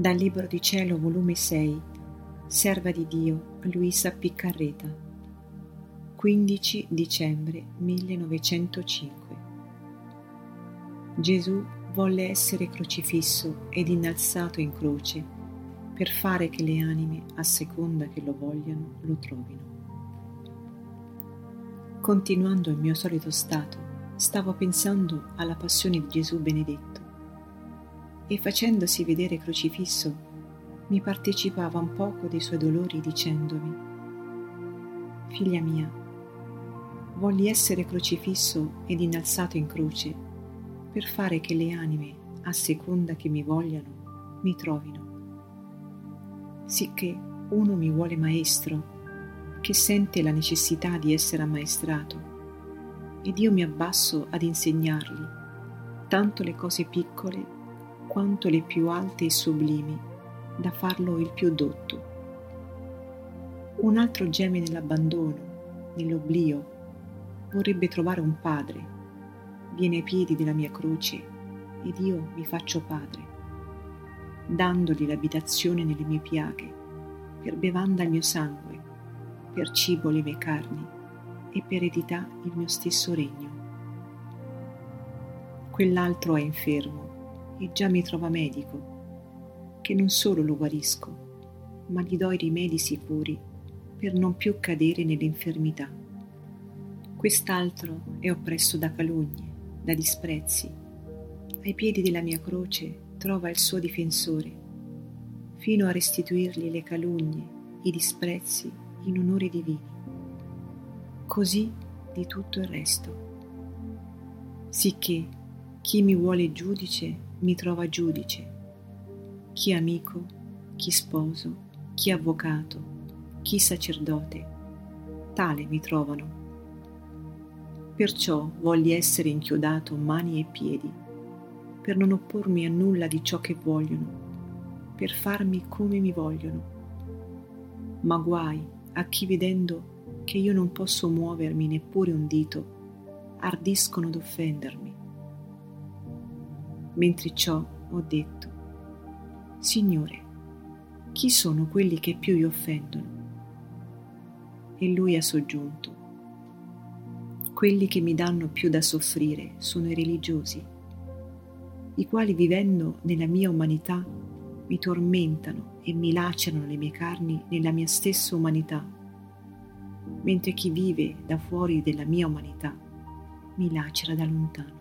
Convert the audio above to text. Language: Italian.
Dal Libro di Cielo, volume 6, Serva di Dio, Luisa Piccarreta, 15 dicembre 1905. Gesù volle essere crocifisso ed innalzato in croce per fare che le anime, a seconda che lo vogliano, lo trovino. Continuando il mio solito stato, stavo pensando alla passione di Gesù benedetto e facendosi vedere crocifisso mi partecipava un poco dei suoi dolori dicendomi, Figlia mia, vogli essere crocifisso ed innalzato in croce per fare che le anime, a seconda che mi vogliano, mi trovino. Sicché uno mi vuole maestro, che sente la necessità di essere ammaestrato, ed io mi abbasso ad insegnargli tanto le cose piccole quanto le più alte e sublimi, da farlo il più dotto. Un altro geme nell'abbandono, nell'oblio, vorrebbe trovare un padre, viene ai piedi della mia croce ed io mi faccio padre, dandogli l'abitazione nelle mie piaghe, per bevanda il mio sangue, per cibo le mie carni e per eredità il mio stesso regno. Quell'altro è infermo e già mi trova medico, che non solo lo guarisco, ma gli do i rimedi sicuri per non più cadere nell'infermità. Quest'altro è oppresso da calunnie, da disprezzi. Ai piedi della mia croce trova il suo difensore, fino a restituirgli le calunnie, i disprezzi in onore divini. Così di tutto il resto. Sicché chi mi vuole giudice mi trova giudice, chi amico, chi sposo, chi avvocato, chi sacerdote, tale mi trovano. Perciò voglio essere inchiodato mani e piedi, per non oppormi a nulla di ciò che vogliono, per farmi come mi vogliono. Ma guai a chi vedendo che io non posso muovermi neppure un dito, ardiscono d'offendermi Mentre ciò ho detto, Signore, chi sono quelli che più vi offendono? E lui ha soggiunto, quelli che mi danno più da soffrire sono i religiosi, i quali vivendo nella mia umanità mi tormentano e mi lacerano le mie carni nella mia stessa umanità, mentre chi vive da fuori della mia umanità mi lacera da lontano.